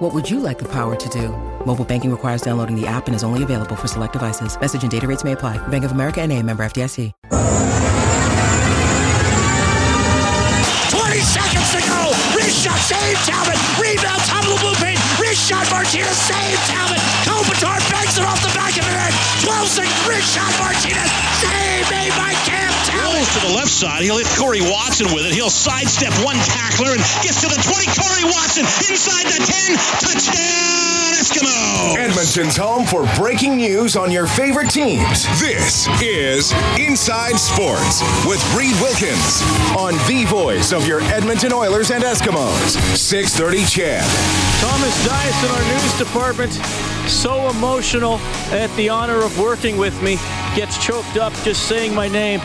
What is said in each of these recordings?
What would you like the power to do? Mobile banking requires downloading the app and is only available for select devices. Message and data rates may apply. Bank of America and a member FDIC. 20 seconds to go. Wrist save Talbot. Rebound, top of the. Wrist shot, Martinez, save Talbot. Kopitar bangs it off the back of the net. 12 seconds, wrist shot, Martinez. Save made by Cam Talbot. Rolls to the left side. He'll hit Corey Watson with it. He'll sidestep one tackler and gets to the 20. Corey Watson inside the 10. Touchdown, Eskimo. Edmonton's home for breaking news on your favorite teams. This is Inside Sports with Reed Wilkins on the voice of your Edmonton Oilers and Eskimos. 630 CHED. Thomas Dyson, in our news department, so emotional at the honor of working with me, gets choked up just saying my name.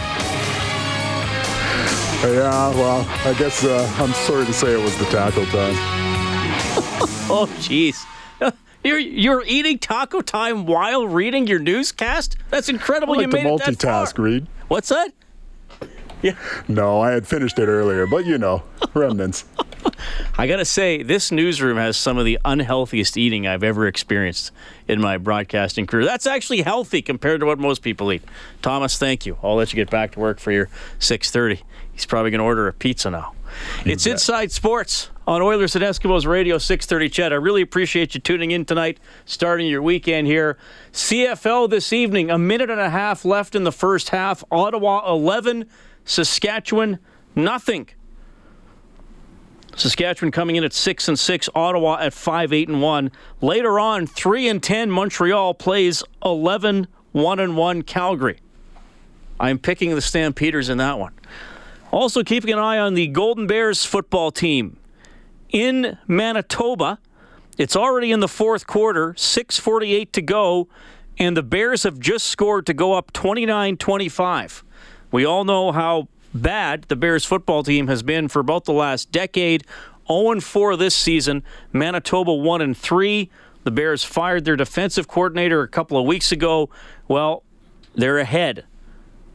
Yeah, well, I guess uh, I'm sorry to say it was the Taco Time. Oh, jeez. You're, you're eating taco time while reading your newscast? That's incredible. I like you to made that multitask. Reed. What's that? Yeah. No, I had finished it earlier, but you know, remnants. I got to say, this newsroom has some of the unhealthiest eating I've ever experienced in my broadcasting career. That's actually healthy compared to what most people eat. Thomas, thank you. I'll let you get back to work for your 6:30. He's probably going to order a pizza now. It's. Inside Sports on Oilers and Eskimos Radio 630 CHED. I really appreciate you tuning in tonight, starting your weekend here. CFL this evening, a minute and a half left in the first half. Ottawa 11, Saskatchewan nothing. Saskatchewan coming in at six and six, Ottawa at five, eight and one. Later on, three and ten, Montreal plays 11, one and one, Calgary. I'm picking the Stampeders in that one. Also keeping an eye on the Golden Bears football team in Manitoba. It's already in the fourth quarter, 6:48 to go, and the Bears have just scored to go up 29-25. We all know how bad the Bears football team has been for about the last decade. 0 4 this season. Manitoba 1 and 3. The Bears fired their defensive coordinator a couple of weeks ago. Well, they're ahead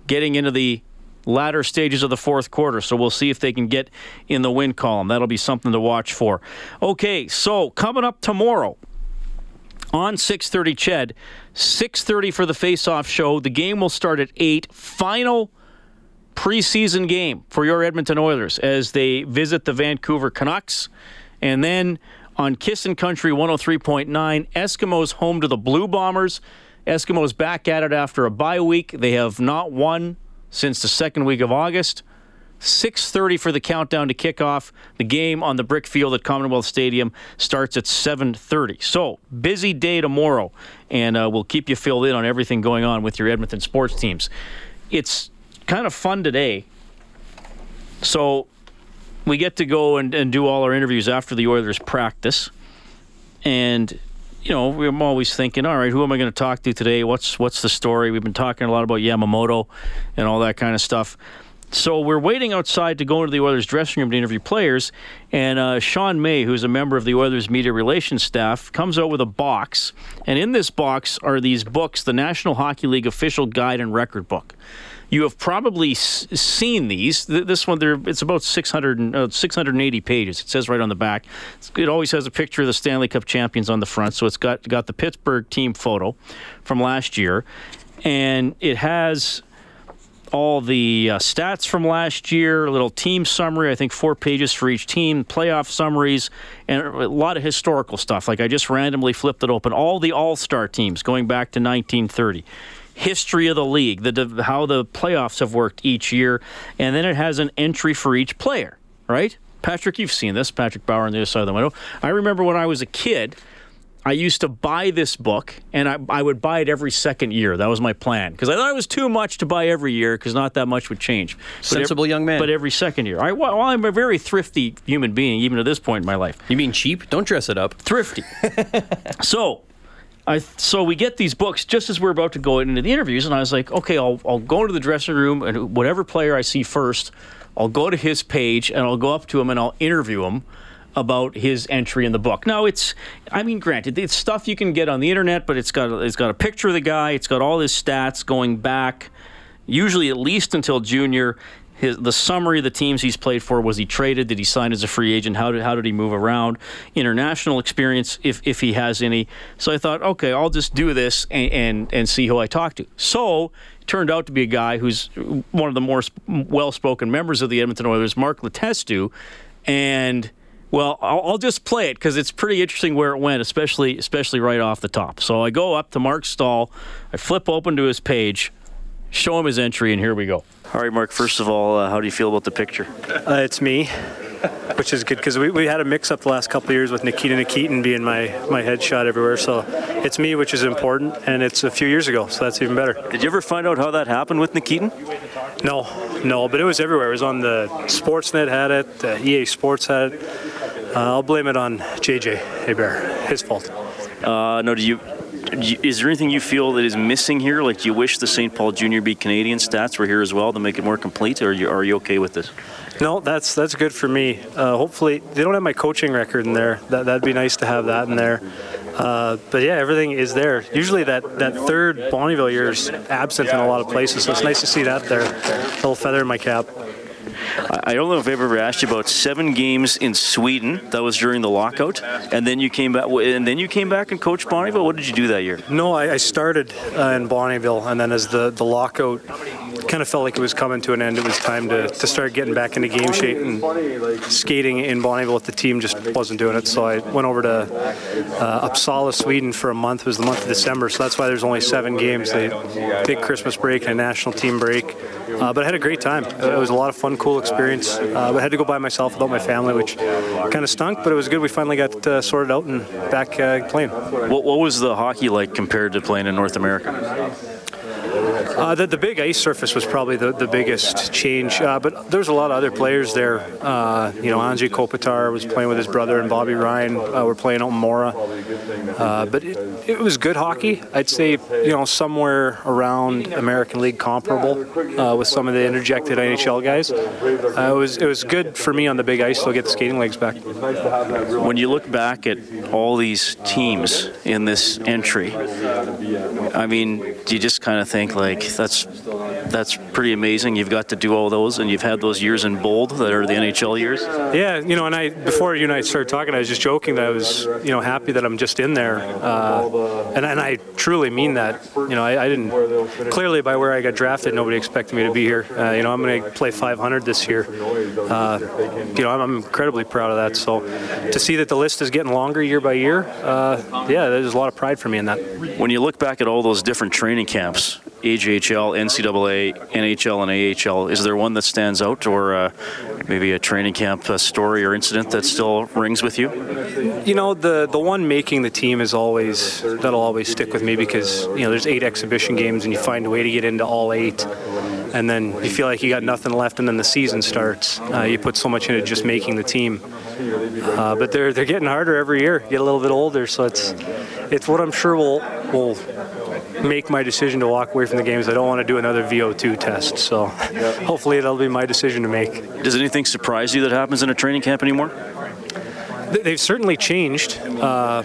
getting into the latter stages of the fourth quarter. So we'll see if they can get in the win column. That'll be something to watch for. Okay, so coming up tomorrow on 6:30 Ched, 6:30 for the face-off show. The game will start at 8. Final preseason game for your Edmonton Oilers as they visit the Vancouver Canucks. And then on Kissin' Country 103.9, Eskimos home to the Blue Bombers. Eskimos back at it after a bye week. They have not won since the second week of August. 6:30 for the countdown to kickoff. The game on the brick field at Commonwealth Stadium starts at 7:30. So busy day tomorrow, and uh, we'll keep you filled in on everything going on with your Edmonton sports teams. It's kind of fun today. So we get to go and, and do all our interviews after the Oilers practice, and you know I'm always thinking, all right, who am I going to talk to today? What's what's the story? We've been talking a lot about Yamamoto and all that kind of stuff. So we're waiting outside to go into the Oilers dressing room to interview players, and uh, Sean May, who's a member of the Oilers media relations staff, comes out with a box, and in this box are these books: the National Hockey League official guide and record book. You have probably s- seen these. Th- This one, there, it's about 600, and- uh, 680 pages. It says right on the back. It's- It always has a picture of the Stanley Cup champions on the front. So it's got got the Pittsburgh team photo from last year, and it has all the uh, stats from last year, a little team summary, I think four pages for each team, playoff summaries, and a lot of historical stuff. Like I just randomly flipped it open. All the All Star teams going back to 1930. History of the league, the how the playoffs have worked each year, and then it has an entry for each player, right? Patrick, you've seen this. Patrick Bauer on the other side of the window. I remember when I was a kid, I used to buy this book, and I, I would buy it every second year. That was my plan because I thought it was too much to buy every year because not that much would change. But Sensible young man. But every second year, I, well, I'm a very thrifty human being, even at this point in my life. You mean cheap? Don't dress it up. Thrifty. so, I so we get these books just as we're about to go into the interviews, and I was like, okay, I'll I'll go into the dressing room and whatever player I see first, I'll go to his page and I'll go up to him and I'll interview him about his entry in the book. Now it's, I mean, granted, it's stuff you can get on the internet, but it's got it's got a picture of the guy, it's got all his stats going back, usually at least until junior. His, the summary of the teams he's played for was he traded? Did he sign as a free agent? How did how did he move around? International experience if if he has any. So I thought okay I'll just do this and and, and see who I talk to. So turned out to be a guy who's one of the more well-spoken members of the Edmonton Oilers Mark Letestu. And well, I'll, I'll just play it because it's pretty interesting where it went, especially especially right off the top. So I go up to Mark Stahl, I flip open to his page, show him his entry, and here we go. All right, Mark. First of all, uh, how do you feel about the picture? Uh, it's me, which is good because we, we had a mix-up the last couple of years with Nikita Nikitin being my my headshot everywhere. So it's me, which is important, and it's a few years ago, so that's even better. Did you ever find out how that happened with Nikitin? No, no, but it was everywhere. It was on the Sportsnet had it, the EA Sports had it. Uh, I'll blame it on JJ Hebert, his fault. Uh, no, do you? Is there anything you feel that is missing here? Like, you wish the St. Paul Junior B Canadian stats were here as well to make it more complete, or are you, are you okay with this? No, that's that's good for me. Uh, hopefully, they don't have my coaching record in there. That that'd be nice to have that in there. Uh, but yeah, everything is there. Usually, that, that third Bonnyville year is absent in a lot of places, so it's nice to see that there. A little feather in my cap. I don't know if I've ever asked you about seven games in Sweden. That was during the lockout, and then you came back. And then you came back and coached Bonnyville. What did you do that year? No, I, I started uh, in Bonnyville, and then as the the lockout kind of felt like it was coming to an end, it was time to, to start getting back into game shape. And skating in Bonnyville with the team just wasn't doing it. So I went over to uh, Uppsala, Sweden for a month. It was the month of December, so that's why there's only seven games. They take Christmas break and a national team break. Uh, but I had a great time. It was a lot of fun, cool experience. Uh, I had to go by myself without my family, which kind of stunk, but it was good. We finally got uh, sorted out and back uh, playing. What, what was the hockey like compared to playing in North America? Uh, the, the big ice surface was probably the, the biggest change, uh, but there was a lot of other players there. Uh, you know, Anze Kopitar was playing with his brother, and Bobby Ryan uh, were playing out in Mora. Uh, but it, it, was good hockey. I'd say, you know, somewhere around American League comparable uh, with some of the interjected NHL guys. it was it was good for me on the big ice to get the skating legs back. When you look back at all these teams in this entry, I mean, do you just kind of think like that's that's pretty amazing. You've got to do all those, and you've had those years in bold that are the NHL years. Yeah, you know, and I before you and I started talking, I was just joking that I was you know happy that I'm just in there, uh, and and I truly mean that. You know, I, I, didn't clearly by where I got drafted, nobody expected me to be here. Uh, you know, I'm going to play 500 this year. Uh, you know, I'm, I'm, incredibly proud of that. So to see that the list is getting longer year by year, uh, yeah, there's a lot of pride for me in that. When you look back at all those different training camps, AJHL, NCAA, NHL, and AHL. Is there one that stands out, or uh, maybe a training camp story or incident that still rings with you? You know, the the one making the team is always that'll always stick with me because you know there's eight exhibition games and you find a way to get into all eight, and then you feel like you got nothing left, and then the season starts. Uh, you put so much into just making the team. Uh, but they're they're getting harder every year. Get a little bit older, so it's it's what I'm sure will will make my decision to walk away from the games. I don't want to do another VO2 test. So hopefully that'll be my decision to make. Does anything surprise you that happens in a training camp anymore? They've certainly changed. Uh,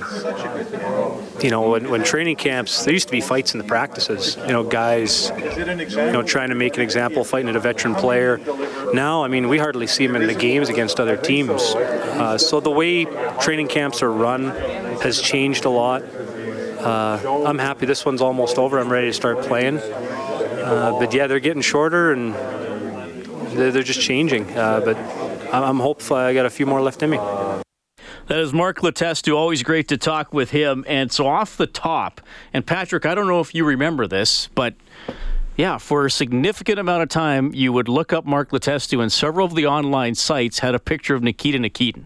you know, when, when training camps, there used to be fights in the practices. You know, guys, you know, trying to make an example, fighting at a veteran player. Now, I mean, we hardly see them in the games against other teams. Uh, so the way training camps are run has changed a lot uh, I'm happy this one's almost over. I'm ready to start playing. Uh, but yeah, they're getting shorter and they're, they're just changing. Uh, but I'm hopeful I got a few more left in me. That is Mark Letestu. Always great to talk with him. And so off the top, and Patrick, I don't know if you remember this, but yeah, for a significant amount of time, you would look up Mark Letestu, and several of the online sites had a picture of Nikita Nikitin.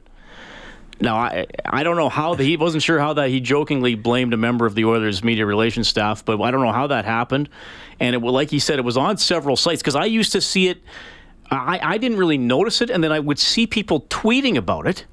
Now, I I don't know how the, he wasn't sure how that he jokingly blamed a member of the Oilers media relations staff, but I don't know how that happened. And it like he said, it was on several sites because I used to see it. I, I didn't really notice it, and then I would see people tweeting about it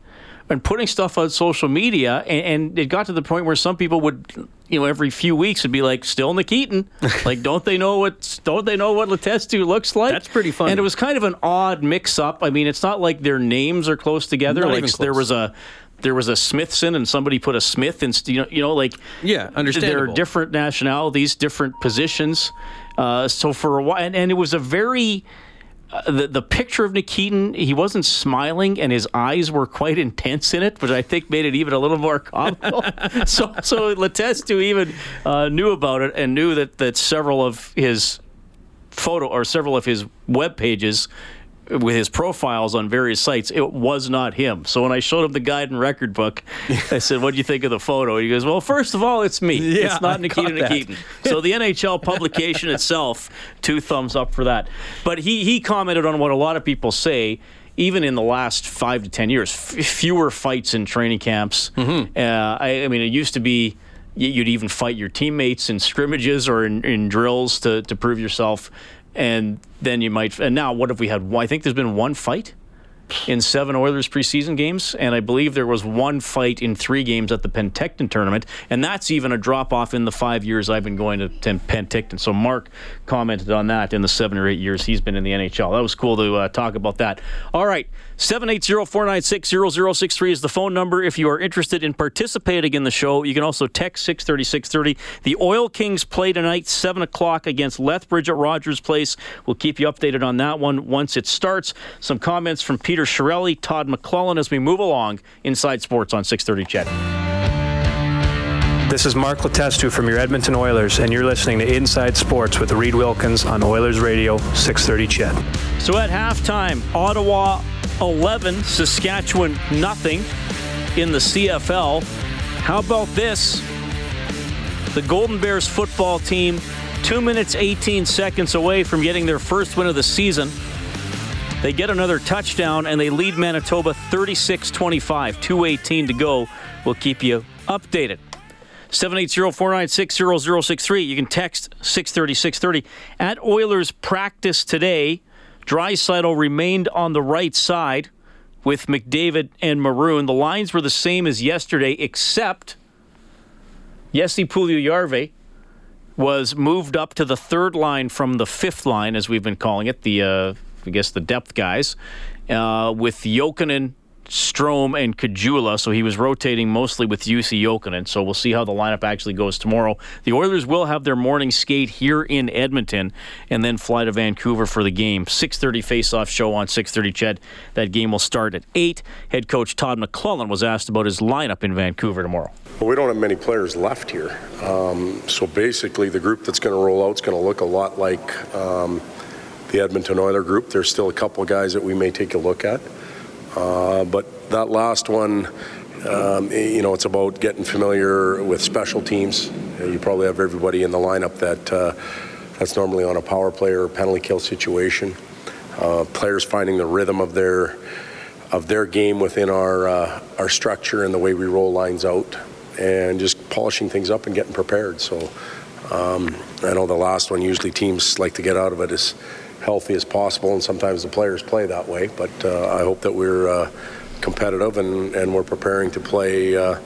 and putting stuff on social media, and, and, it got to the point where some people would you know, every few weeks would be like, still Nikitin. like, don't they know what? Don't they know what Letestu looks like? That's pretty funny. And it was kind of an odd mix-up. I mean, it's not like their names are close together. Not like even there was a there was a Smithson, and somebody put a Smith, and you know, you know, like Yeah, understandable. There are different nationalities, different positions. Uh, so for a while, and, and it was a very uh, the the picture of Nikitin, he wasn't smiling, and his eyes were quite intense in it, which I think made it even a little more comical. so so Letestu even uh, knew about it and knew that that several of his photo or several of his web pages with his profiles on various sites, it was not him. So when I showed him the guide and record book, I said, "What do you think of the photo?" He goes, "Well, first of all, it's me. Yeah, it's not I Nikita. Nikitin." so the NHL publication itself, two thumbs up for that. But he he commented on what a lot of people say. Even in the last five to ten years, f- fewer fights in training camps. Mm-hmm. Uh, I, I mean, it used to be you'd even fight your teammates in scrimmages or in, in drills to, to prove yourself, and then you might. And now, what if we had? I think there's been one fight in seven Oilers preseason games, and I believe there was one fight in three games at the Penticton tournament, and that's even a drop off in the five years I've been going to, to Penticton. So Mark commented on that in the seven or eight years he's been in the NHL. That was cool to uh, talk about that. All right, 780-496-0063 is the phone number if you are interested in participating in the show. You can also text 630 630. The Oil Kings play tonight, 7 o'clock against Lethbridge at Rogers Place. We'll keep you updated on that one once it starts. Some comments from Peter Chiarelli, Todd McLellan as we move along inside sports on 630 CHED. This is Mark Letestu from your Edmonton Oilers, and you're listening to Inside Sports with Reed Wilkins on Oilers Radio 630 CHED. So at halftime, Ottawa 11, Saskatchewan nothing in the CFL. How about this? The Golden Bears football team, 2 minutes 18 seconds away from getting their first win of the season. They get another touchdown and they lead Manitoba 36 25. 218 to go. We'll keep you updated. 780-496-0063. You can text 630 630. At Oilers practice today, Draisaitl remained on the right side with McDavid and Maroon. The lines were the same as yesterday, except Jesse Puljujärvi was moved up to the third line from the fifth line, as we've been calling it, the uh, I guess the depth guys, uh, with Jokinen, Strome, and Caggiula. So he was rotating mostly with Jussi Jokinen. So we'll see how the lineup actually goes tomorrow. The Oilers will have their morning skate here in Edmonton, and then fly to Vancouver for the game. 6:30 face-off show on 6:30. Ched. That game will start at eight. Head coach Todd McLellan was asked about his lineup in Vancouver tomorrow. Well, we don't have many players left here. Um, so basically, the group that's going to roll out is going to look a lot like um, the Edmonton Oiler group. There's still a couple guys that we may take a look at. Uh, but that last one, um, you know, it's about getting familiar with special teams. Uh, You probably have everybody in the lineup that uh, that's normally on a power play or penalty kill situation. Uh, players finding the rhythm of their of their game within our uh, our structure and the way we roll lines out, and just polishing things up and getting prepared. So um, I know the last one usually teams like to get out of it as healthy as possible, and sometimes the players play that way. But uh, I hope that we're uh, competitive and, and we're preparing to play uh,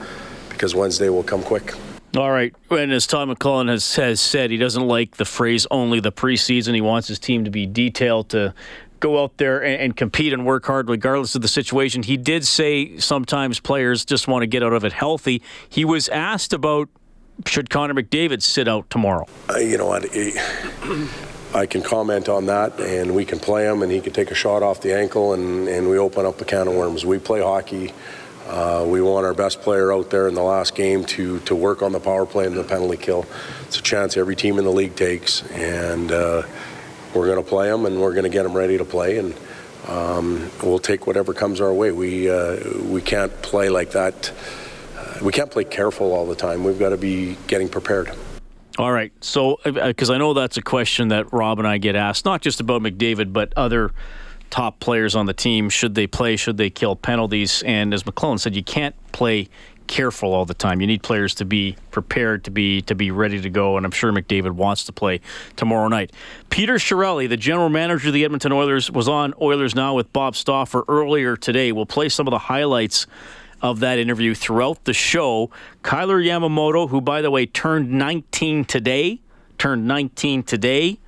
because Wednesday will come quick. All right. And as Todd McLellan has, has said, he doesn't like the phrase only the preseason. He wants his team to be detailed, to go out there and, and compete and work hard regardless of the situation. He did say sometimes players just want to get out of it healthy. He was asked about should Connor McDavid sit out tomorrow? Uh, you know what? I can comment on that, and we can play him, and he can take a shot off the ankle, and, and we open up a can of worms. We play hockey. Uh, we want our best player out there in the last game to, to work on the power play and the penalty kill. It's a chance every team in the league takes, and uh, we're going to play him, and we're going to get him ready to play, and um, we'll take whatever comes our way. We uh, we can't play like that. Uh, we can't play careful all the time. We've got to be getting prepared. All right. So, uh, uh, because I know that's a question that Rob and I get asked, not just about McDavid, but other top players on the team. Should they play? Should they kill penalties? And as McLellan said, you can't play careful all the time. You need players to be prepared to be to be ready to go, and I'm sure McDavid wants to play tomorrow night. Peter Chiarelli, the general manager of the Edmonton Oilers, was on Oilers Now with Bob Stauffer earlier today. We'll play some of the highlights of that interview throughout the show. Kailer Yamamoto, who, by the way, turned 19 today, turned 19 today.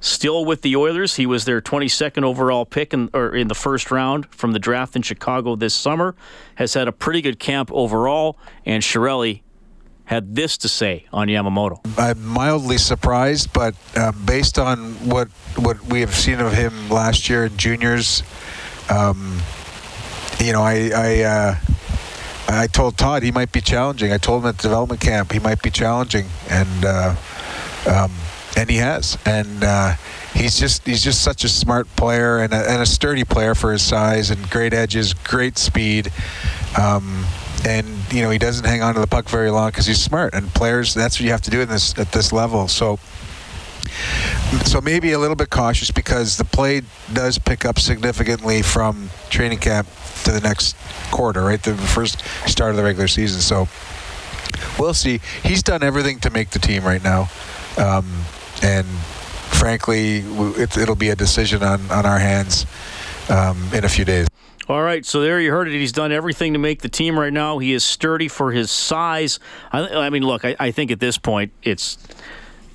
Still with the Oilers, he was their 22nd overall pick in, or in the first round from the draft in Chicago this summer. Has had a pretty good camp overall, and Chiarelli had this to say on Yamamoto. I'm mildly surprised, but uh, based on what what we have seen of him last year in juniors, um, you know, I I, uh, I told Todd he might be challenging. I told him at the development camp he might be challenging, and uh, um, and he has. And uh, he's just he's just such a smart player and a, and a sturdy player for his size and great edges, great speed. Um, and you know he doesn't hang on to the puck very long because he's smart. And players, that's what you have to do in this at this level. So. So maybe a little bit cautious because the play does pick up significantly from training camp to the next quarter, right? The first start of the regular season. So we'll see. He's done everything to make the team right now, um, and frankly, it, will be a decision on on our hands um, in a few days. All right, so there you heard it. He's done everything to make the team right now. He is sturdy for his size. I, I mean, look, I, I, think at this point it's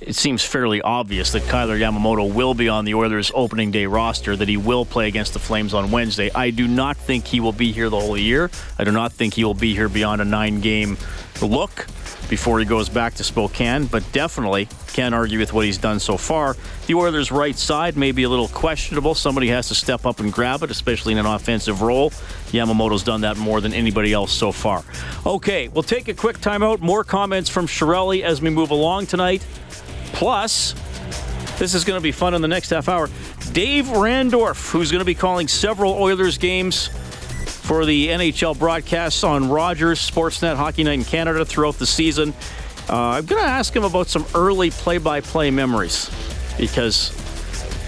it seems fairly obvious that Kailer Yamamoto will be on the Oilers' opening day roster. That he will play against the Flames on Wednesday. I do not think he will be here the whole year. I do not think he will be here beyond a nine-game look before he goes back to Spokane, but definitely can't argue with what he's done so far. The Oilers' right side may be a little questionable. Somebody has to step up and grab it, especially in an offensive role. Yamamoto's done that more than anybody else so far. Okay, we'll take a quick timeout. More comments from Chiarelli as we move along tonight. Plus, this is going to be fun in the next half hour. Dave Randorf, who's going to be calling several Oilers games for the NHL broadcasts on Rogers, Sportsnet, Hockey Night in Canada throughout the season. Uh, I'm going to ask him about some early play by play memories because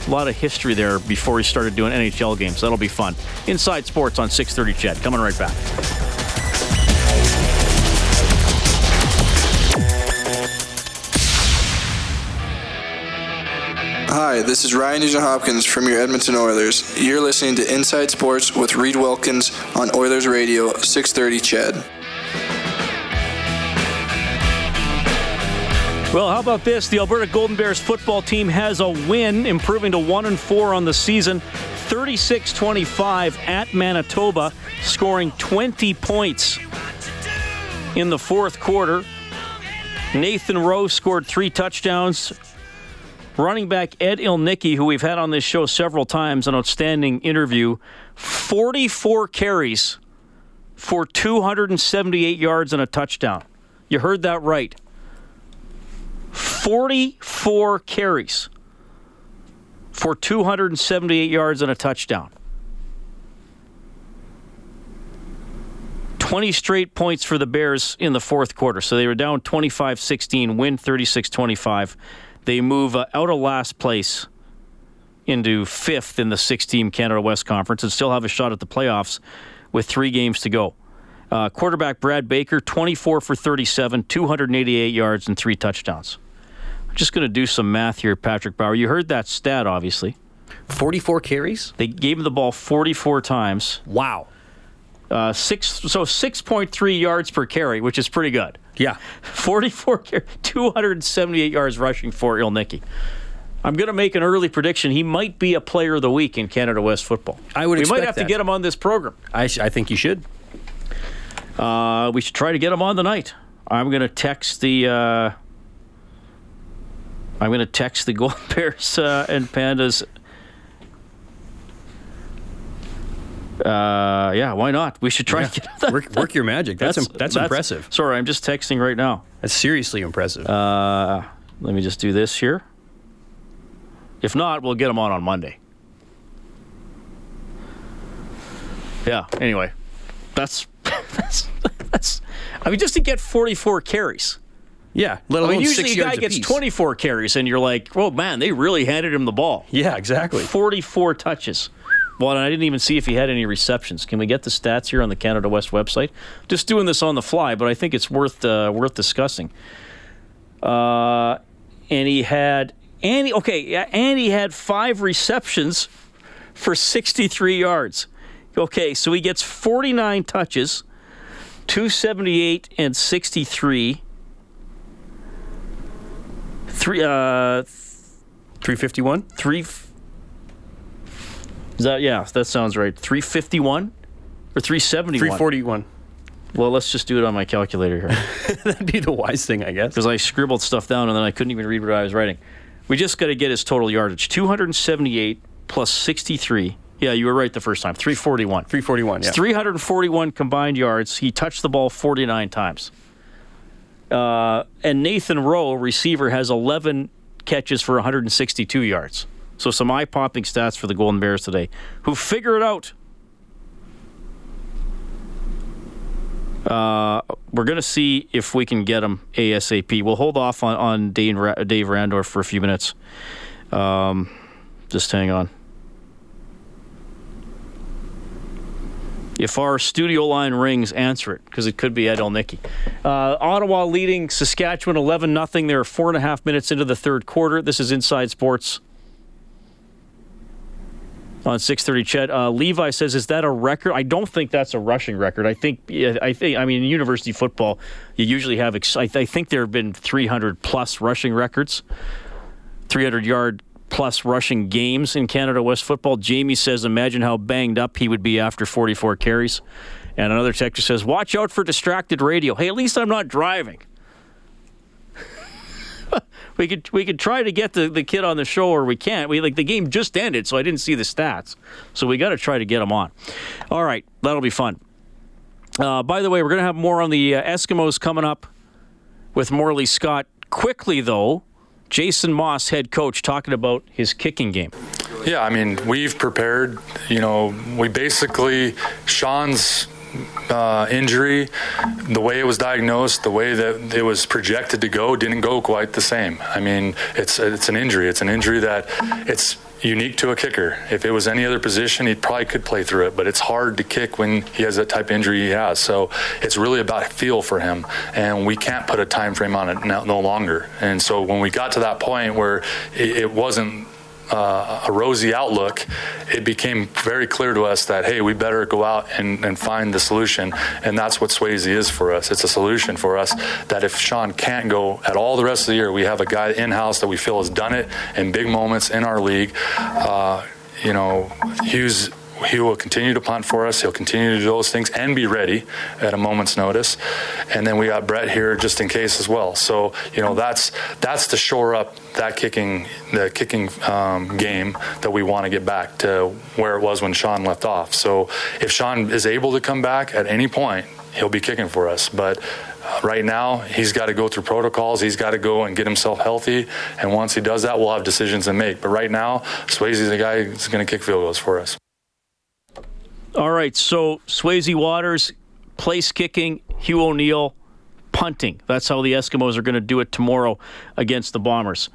a lot of history there before he started doing NHL games. That'll be fun. Inside Sports on 630 CHED. Coming right back. Hi, this is Ryan Nugent Hopkins from your Edmonton Oilers. You're listening to Inside Sports with Reed Wilkins on Oilers Radio 630 CHED. Well, how about this? The Alberta Golden Bears football team has a win, improving to 1 and 4 on the season. 36-25 at Manitoba, scoring 20 points in the fourth quarter. Nathan Rowe scored three touchdowns. Running back Ed Ilnicki, who we've had on this show several times, an outstanding interview, 44 carries for 278 yards and a touchdown. You heard that right. 44 carries for 278 yards and a touchdown. 20 straight points for the Bears in the fourth quarter. So they were down 25 16, win 36 25. They move uh, out of last place into fifth in the six team Canada West Conference and still have a shot at the playoffs with three games to go. Uh, quarterback Brad Baker, 24 for 37, 288 yards, and three touchdowns. I'm just going to do some math here, Patrick Bauer. You heard that stat, obviously. 44 carries? They gave him the ball 44 times. Wow. Uh, six, so 6.3 yards per carry, which is pretty good. Yeah. 44 carry, 278 yards rushing for Ilnicki. I'm going to make an early prediction. He might be a player of the week in Canada West football. I would. We might have that. to get him on this program. I, sh- I think you should. Uh, we should try to get him on the night. I'm going to text the. Uh, I'm going to text the Gold Bears uh, and Pandas Uh, yeah, why not? We should try yeah. to get that. Work, work your magic. That's that's, that's, impressive. Sorry, I'm just texting right now. That's seriously impressive. Uh, let me just do this here. If not, we'll get them on on Monday. Yeah. Anyway, that's that's that's. I mean, just to get 44 carries. Yeah, let alone I mean, usually a guy gets 24 carries, and you're like, "Oh man, they really handed him the ball." Yeah, exactly. 44 touches. Well, I didn't even see if he had any receptions. Can we get the stats here on the Canada West website? Just doing this on the fly, but I think it's worth uh, worth discussing. Uh, and he had and he, okay, and he had five receptions for 63 yards. Okay, so he gets 49 touches, 278 and 63. Three, uh, 351? Three. Is that, yeah, that sounds right. 351 or 371? 341. Well, let's just do it on my calculator here. That'd be the wise thing, I guess. Because I scribbled stuff down and then I couldn't even read what I was writing. We just got to get his total yardage 278 plus 63. Yeah, you were right the first time. 341. 341, yeah. It's 341 combined yards. He touched the ball 49 times. Uh, and Nathan Rowe, receiver, has 11 catches for 162 yards. So some eye popping stats for the Golden Bears today, who figure it out. Uh, we're going to see if we can get him ASAP. We'll hold off on, on Dave, Dave Randorf for a few minutes. Um, just hang on. If our studio line rings, answer it because it could be Ed Ilnicki. Uh, Ottawa leading Saskatchewan 11 0. They're four and a half minutes into the third quarter. This is Inside Sports on 6:30. CHED uh, Levi says, "Is that a record? I don't think that's a rushing record. I think I think I mean in university football, you usually have. Ex- I, th- I think there have been 300 plus rushing records, 300 yard plus rushing games in Canada West football. Jamie says, imagine how banged up he would be after 44 carries. And another texter says, watch out for distracted radio. Hey, at least I'm not driving. we could we could try to get the, the kid on the show or we can't. We like the game just ended, so I didn't see the stats. So we got to try to get him on. All right, that'll be fun. Uh, by the way, we're going to have more on the uh, Eskimos coming up with Morley Scott. Quickly though, Jason Maas, head coach, talking about his kicking game. Yeah, I mean, we've prepared. You know, we basically Sean's uh, injury, the way it was diagnosed, the way that it was projected to go, didn't go quite the same. I mean, it's it's an injury. It's an injury that it's unique to a kicker. If it was any other position, he probably could play through it, but it's hard to kick when he has that type of injury he has. So it's really about feel for him, and we can't put a time frame on it now, no longer. And so when we got to that point where it, it wasn't uh, a rosy outlook, it became very clear to us that, hey, we better go out and, and find the solution. And that's what Swayze is for us. It's a solution for us that if Sean can't go at all the rest of the year, we have a guy in house that we feel has done it in big moments in our league. Uh, you know, Hughes he will continue to punt for us. He'll continue to do those things and be ready at a moment's notice. And then we got Brett here just in case as well. So you know that's that's to shore up that kicking the kicking um, game that we want to get back to where it was when Sean left off. So if Sean is able to come back at any point, he'll be kicking for us. But uh, right now, he's got to go through protocols. He's got to go and get himself healthy. And once he does that, we'll have decisions to make. But right now, Swayze's the guy who's going to kick field goals for us. All right, so Swayze Waters, place kicking, Hugh O'Neill, punting. That's how the Eskimos are going to do it tomorrow against the Bombers.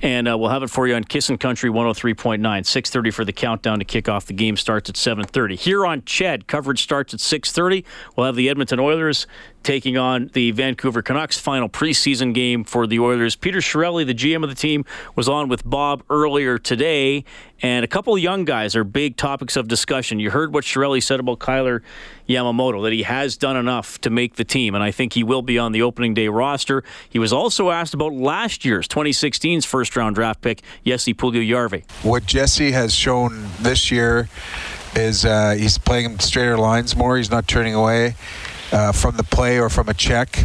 And uh, we'll have it for you on Kissin' Country 103.9. 6.30 for the countdown to kick off. The game starts at 7.30. Here on CHED, coverage starts at 6.30. We'll have the Edmonton Oilers taking on the Vancouver Canucks. Final preseason game for the Oilers. Peter Chiarelli, the GM of the team, was on with Bob earlier today, and a couple young guys are big topics of discussion. You heard what Chiarelli said about Kailer Yamamoto, that he has done enough to make the team, and I think he will be on the opening day roster. He was also asked about last year's 2016's first round draft pick, Jesse Puljujärvi. What Jesse has shown this year is uh, he's playing straighter lines more. He's not turning away uh, from the play or from a check.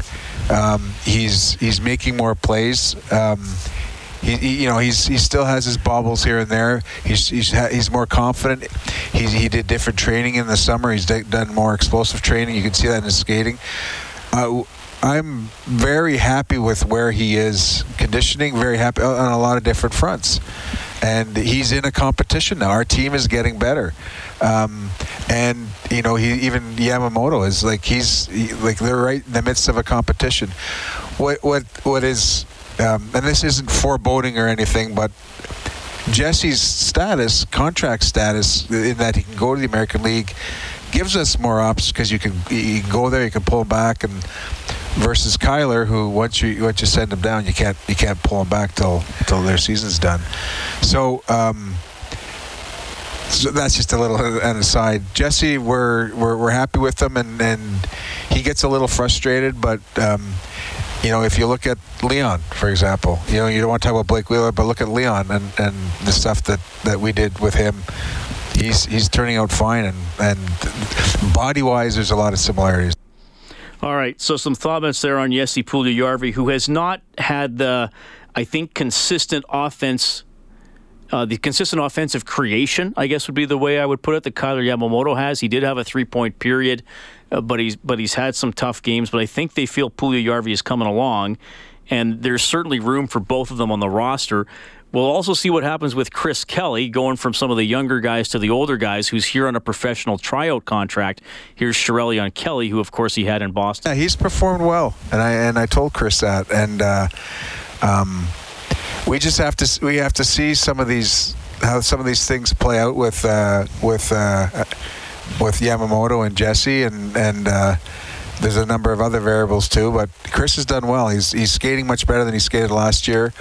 Um, he's he's making more plays. Um, he, he, you know, he's he still has his bobbles here and there. He's he's he's more confident. He's, he did different training in the summer. He's done more explosive training. You can see that in his skating. Uh, I'm very happy with where he is conditioning. Very happy on a lot of different fronts, and he's in a competition now. Our team is getting better. Um, and you know, he even Yamamoto is like he's he, like they're right in the midst of a competition. What what what is um, and this isn't foreboding or anything, but Jesse's status, contract status, in that he can go to the American League, gives us more options because you can you can go there, you can pull back, and versus Kailer, who once you once you send him down, you can't you can't pull him back till till their season's done. So. Um, so that's just a little an aside. Jesse, we're we're, we're happy with him, and, and he gets a little frustrated, but. Um, you know, if you look at Leon, for example, you know, you don't want to talk about Blake Wheeler, but look at Leon and, and the stuff that, that we did with him. He's he's turning out fine, and, and body wise, there's a lot of similarities. All right, so some thoughts there on Jesse Puljujarvi, who has not had the, I think, consistent offense uh, the consistent offensive creation, I guess, would be the way I would put it. That Kailer Yamamoto has. He did have a three-point period, uh, but he's but he's had some tough games. But I think they feel Puljujarvi is coming along, and there's certainly room for both of them on the roster. We'll also see what happens with Chris Kelly going from some of the younger guys to the older guys who's here on a professional tryout contract. Here's Chiarelli on Kelly, who of course he had in Boston. Yeah, he's performed well, and I and I told Chris that, and uh, um, we just have to we have to see some of these how some of these things play out with uh, with uh, with Yamamoto and Jesse and and uh, there's a number of other variables too. But Chris has done well. He's he's skating much better than he skated last year.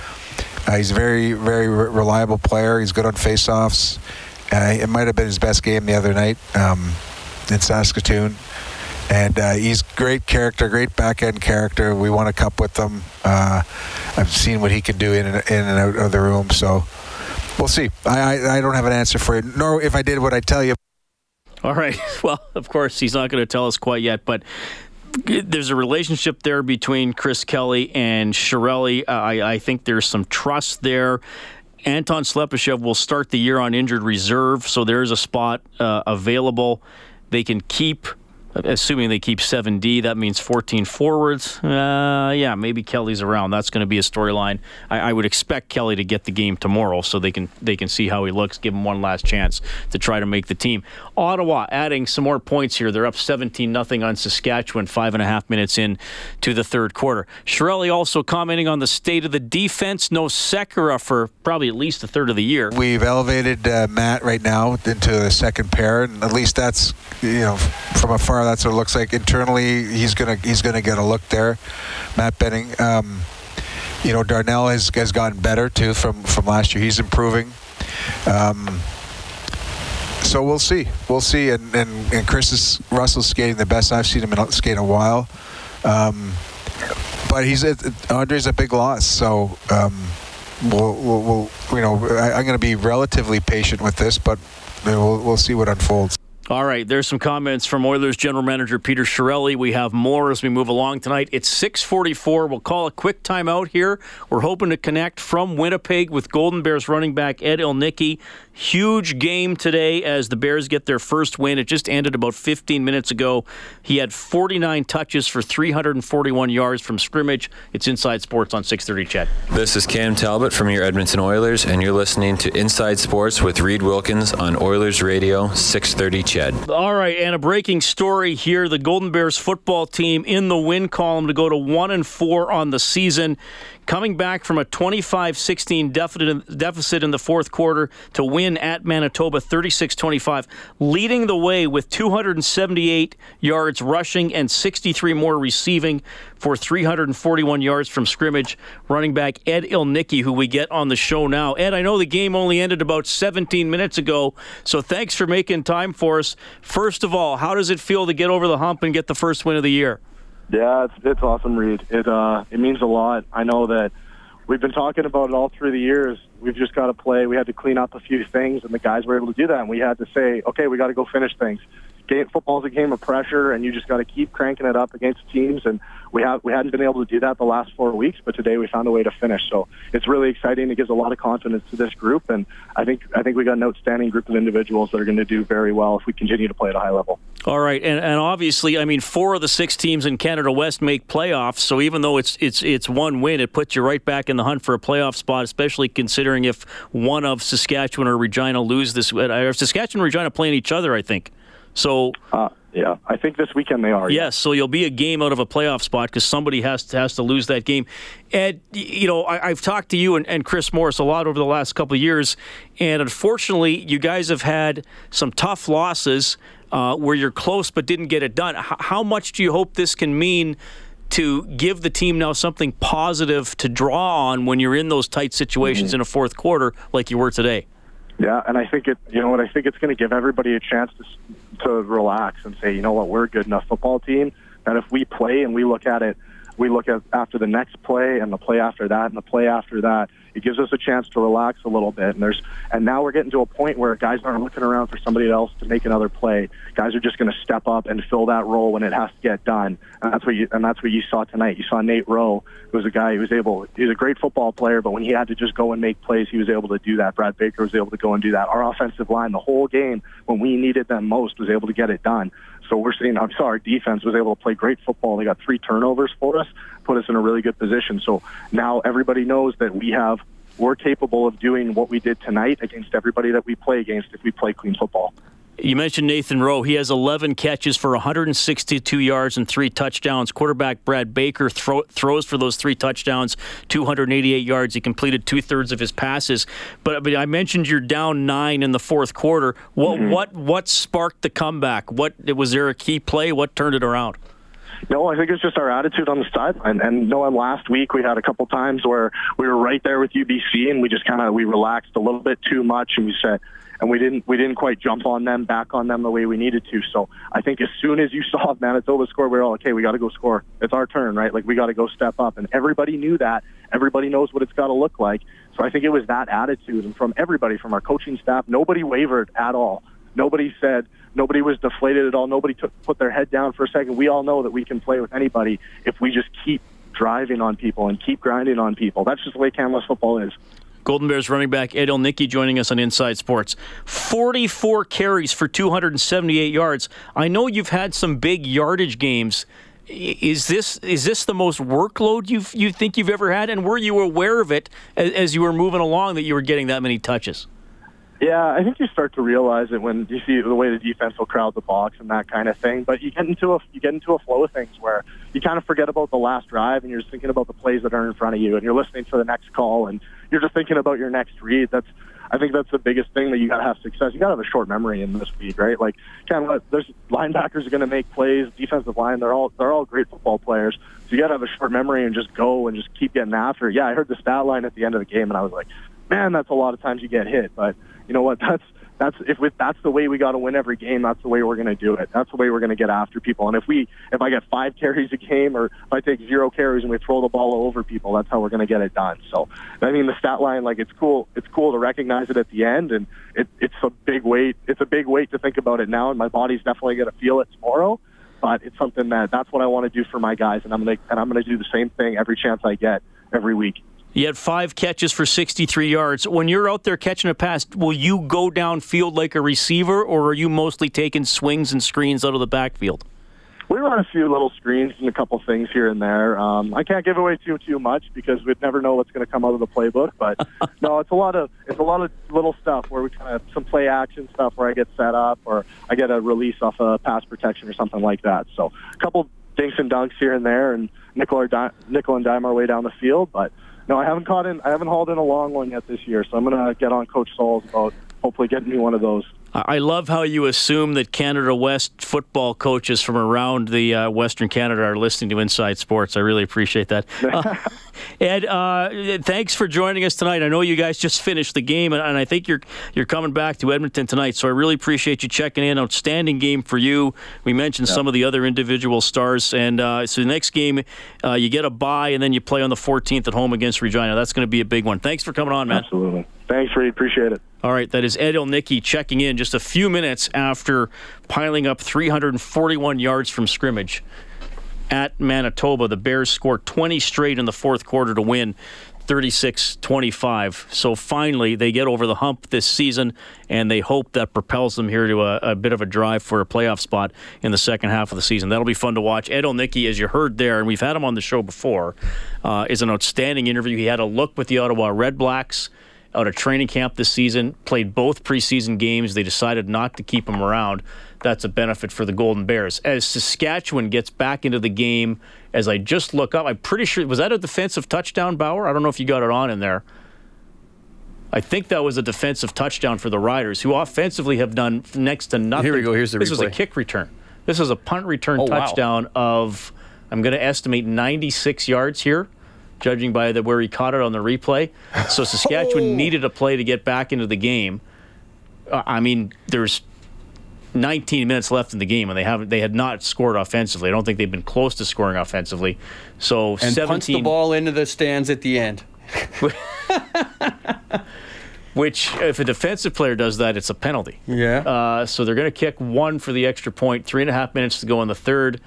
Uh, he's a very very re- reliable player. He's good on faceoffs. Uh, it might have been his best game the other night um, in Saskatoon and uh, he's great character, great back end character. We won a cup with him. Uh, I've seen what he can do in and, in and out of the room, so we'll see. I, I, I don't have an answer for you, nor if I did, would I tell you? All right. Well, of course, he's not going to tell us quite yet, but there's a relationship there between Chris Kelly and Chiarelli. I, I think there's some trust there. Anton Slepyshev will start the year on injured reserve, so there's a spot uh, available. They can keep assuming they keep 7D, that means 14 forwards. Uh, yeah, maybe Kelly's around. That's going to be a storyline. I, I, would expect Kelly to get the game tomorrow, so they can they can see how he looks. Give him one last chance to try to make the team. Ottawa adding some more points here. They're up 17 nothing on Saskatchewan. Five and a half minutes in to the third quarter. Chiarelli also commenting on the state of the defense. No Sekera for probably at least a third of the year. We've elevated uh, Matt right now into the second pair, and at least that's you know from afar that's what it looks like. Internally, he's gonna he's gonna get a look there. Matt Benning. Um, you know, Darnell has, has gotten better too from from last year. He's improving. Um, so we'll see. We'll see. And, and, and Chris is Russell's skating the best I've seen him in, skate in a while. Um, but he's a, Andre's a big loss. So um, we'll, we'll, we'll, you know I, am going to be relatively patient with this, but we'll, we'll see what unfolds. All right, there's some comments from Oilers general manager Peter Chiarelli. We have more as we move along tonight. It's 6:44. We'll call a quick timeout here. We're hoping to connect from Winnipeg with Golden Bears running back Ed Ilnicki. Huge game today as the Bears get their first win. It just ended about 15 minutes ago. He had 49 touches for 341 yards from scrimmage. It's Inside Sports on 630 CHED. This is Cam Talbot from your Edmonton Oilers, and you're listening to Inside Sports with Reed Wilkins on Oilers Radio 630 CHED. All right, and a breaking story here. The Golden Bears football team in the win column to go to 1 and 4 on the season coming back from a 25-16 deficit in the fourth quarter to win at Manitoba 36-25, leading the way with 278 yards rushing and 63 more receiving for 341 yards from scrimmage. Running back Ed Ilnicki, who we get on the show now. Ed, I know the game only ended about 17 minutes ago, so thanks for making time for us. First of all, how does it feel to get over the hump and get the first win of the year? Yeah, it's it's awesome, Reed. It uh it means a lot. I know that we've been talking about it all through the years. We've just got to play. We had to clean up a few things, and the guys were able to do that. And we had to say, okay, we got to go finish things. Game, football's a game of pressure, and you just got to keep cranking it up against teams. And we have we hadn't been able to do that the last four weeks, but today we found a way to finish. So it's really exciting. It gives a lot of confidence to this group, and I think I think we got an outstanding group of individuals that are going to do very well if we continue to play at a high level. All right, and, and obviously, I mean, four of the six teams in Canada West make playoffs. So even though it's it's it's one win, it puts you right back in the hunt for a playoff spot. Especially considering if one of Saskatchewan or Regina lose this, uh, or Saskatchewan and Regina playing each other, I think. So. Uh, yeah, I think this weekend they are. Yes, so you'll be a game out of a playoff spot because somebody has to, has to lose that game. Ed, you know, I, have talked to you and, and, Chris Morris a lot over the last couple of years, and unfortunately, you guys have had some tough losses uh, where you're close but didn't get it done. H- how much do you hope this can mean to give the team now something positive to draw on when you're in those tight situations mm-hmm. in a fourth quarter like you were today? Yeah, and I think it. You know what? I think it's going to give everybody a chance to to relax and say, you know what, we're a good enough football team that if we play and we look at it, we look at after the next play and the play after that and the play after that, it gives us a chance to relax a little bit. And there's and now we're getting to a point where guys aren't looking around for somebody else to make another play. Guys are just going to step up and fill that role when it has to get done. And that's what you and that's what you saw tonight. You saw Nate Rowe, who was a guy who was able. He was a great football player, but when he had to just go and make plays, he was able to do that. Brad Baker was able to go and do that. Our offensive line, the whole game, when we needed them most, was able to get it done. So we're seeing, I'm sorry, defense was able to play great football. They got three turnovers for us, put us in a really good position. So now everybody knows that we have, we're capable of doing what we did tonight against everybody that we play against if we play clean football. You mentioned Nathan Rowe. He has 11 catches for 162 yards and three touchdowns. Quarterback Brad Baker throw, throws for those three touchdowns, 288 yards. He completed two thirds of his passes. But, but I mentioned you're down nine in the fourth quarter. What mm-hmm. what what sparked the comeback? What was there a key play? What turned it around? No, I think it's just our attitude on the sideline. And knowing last week we had a couple times where we were right there with UBC and we just kind of we relaxed a little bit too much and we said and we didn't we didn't quite jump on them back on them the way we needed to. So I think as soon as you saw Manitoba score, we were all okay. We got to go score. It's our turn, right? Like we got to go step up, and everybody knew that. Everybody knows what it's got to look like. So I think it was that attitude, and from everybody, from our coaching staff, nobody wavered at all. Nobody said nobody was deflated at all. Nobody took put their head down for a second. We all know that we can play with anybody if we just keep driving on people and keep grinding on people. That's just the way Kamloops football is. Golden Bears running back Ed Ilnicki joining us on Inside Sports. 44 carries for 278 yards. I know you've had some big yardage games. Is this is this the most workload you you think you've ever had? And were you aware of it as, as you were moving along that you were getting that many touches? Yeah, I think you start to realize it when you see the way the defense will crowd the box and that kind of thing. But you get into a you get into a flow of things where you kind of forget about the last drive and you're just thinking about the plays that are in front of you and you're listening for the next call and you're just thinking about your next read. That's I think that's the biggest thing that you got to have success. You got to have a short memory in this league, right? Like, kind of, there's linebackers are going to make plays, defensive line, they're all they're all great football players. So you got to have a short memory and just go and just keep getting after. Yeah, I heard the stat line at the end of the game, and I was like, man, that's a lot of times you get hit. But you know what? That's that's if we, that's the way we got to win every game. That's the way we're going to do it. That's the way we're going to get after people. And if we if I get five carries a game, or if I take zero carries and we throw the ball over people, that's how we're going to get it done. So I mean, the stat line, like it's cool. It's cool to recognize it at the end, and it, it's a big weight. It's a big weight to think about it now, and my body's definitely going to feel it tomorrow. But it's something that that's what I want to do for my guys, and I'm gonna and I'm gonna do the same thing every chance I get every week. You had five catches for 63 yards. When you're out there catching a pass, will you go downfield like a receiver, or are you mostly taking swings and screens out of the backfield? We run a few little screens and a couple things here and there. Um, I can't give away too too much because we'd never know what's going to come out of the playbook. But no, it's a lot of it's a lot of little stuff where we kind of some play action stuff where I get set up or I get a release off a pass protection or something like that. So a couple dinks and dunks here and there, and nickel or di- nickel and dime our way down the field, but no, I haven't caught in. I haven't hauled in a long one yet this year, so I'm going to get on Coach Sauls about hopefully getting me one of those. I love how you assume that Canada West football coaches from around the uh, Western Canada are listening to Inside Sports. I really appreciate that. Uh, Ed, uh, thanks for joining us tonight. I know you guys just finished the game, and, and, I think you're you're coming back to Edmonton tonight. So I really appreciate you checking in. Outstanding game for you. We mentioned yeah. some of the other individual stars, and uh, so the next game uh, you get a bye, and then you play on the 14th at home against Regina. That's going to be a big one. Thanks for coming on, man. Absolutely. Thanks, Reid. Appreciate it. All right, that is Ed Ilnicki checking in just a few minutes after piling up 341 yards from scrimmage at Manitoba. The Bears scored 20 straight in the fourth quarter to win 36 25. So finally, they get over the hump this season, and they hope that propels them here to a, a, bit of a drive for a playoff spot in the second half of the season. That'll be fun to watch. Ed Ilnicki, as you heard there, and we've had him on the show before, uh, is an outstanding interview. He had a look with the Ottawa Redblacks out of training camp this season, played both preseason games. They decided not to keep him around. That's a benefit for the Golden Bears. As Saskatchewan gets back into the game, as I just look up, I'm pretty sure, was that a defensive touchdown, Bauer? I don't know if you got it on in there. I think that was a defensive touchdown for the Riders, who offensively have done next to nothing. Here we go. Here's the This replay. was a kick return. This is a punt return oh, touchdown wow. of, I'm going to estimate 96 yards here judging by the where he caught it on the replay. So Saskatchewan oh. needed a play to get back into the game. Uh, I mean, there's 19 minutes left in the game, and they haven't. They had not scored offensively. I don't think they've been close to scoring offensively. So And 17 punch the ball into the stands at the end. Which, if a defensive player does that, it's a penalty. Yeah. Uh, so they're going to kick one for the extra point. Three and a half minutes to go in the third.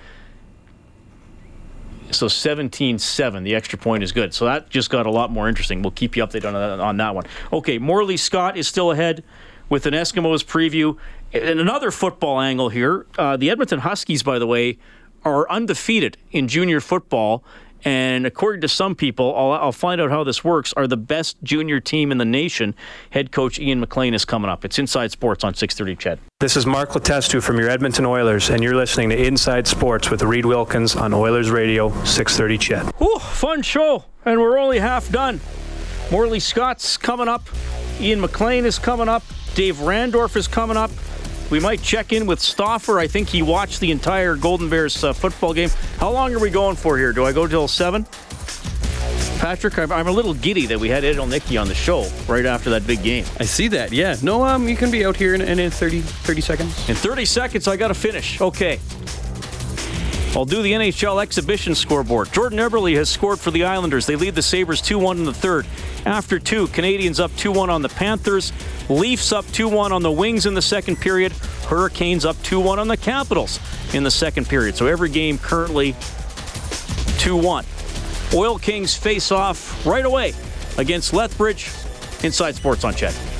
So 17-7, the extra point is good. So that just got a lot more interesting. We'll keep you updated on, on that one. Okay, Morley Scott is still ahead with an Eskimos preview. And another football angle here. Uh, the Edmonton Huskies, by the way, are undefeated in junior football. And according to some people, I'll, I'll find out how this works, are the best junior team in the nation. Head coach Ian McLean is coming up. It's Inside Sports on 630 Ched. This is Mark Letestu from your Edmonton Oilers, and you're listening to Inside Sports with Reid Wilkins on Oilers Radio 630 CHED. Whew, fun show, and we're only half done. Morley Scott's coming up. Ian McLean is coming up. Dave Randorf is coming up. We might check in with Stoffer. I think he watched the entire Golden Bears uh, football game. How long are we going for here? Do I go till 7? Patrick, I'm, a little giddy that we had Ed Ilnicki on the show right after that big game. I see that. Yeah. No, um, you can be out here in, in, in 30, 30 seconds. In 30 seconds, I got to finish. Okay. I'll do the NHL exhibition scoreboard. Jordan Eberle has scored for the Islanders. They lead the Sabres 2 1 in the third. After two, Canadiens up 2 1 on the Panthers. Leafs up 2 1 on the Wings in the second period. Hurricanes up 2 1 on the Capitals in the second period. So every game currently 2 1. Oil Kings face off right away against Lethbridge. Inside Sports on CHED.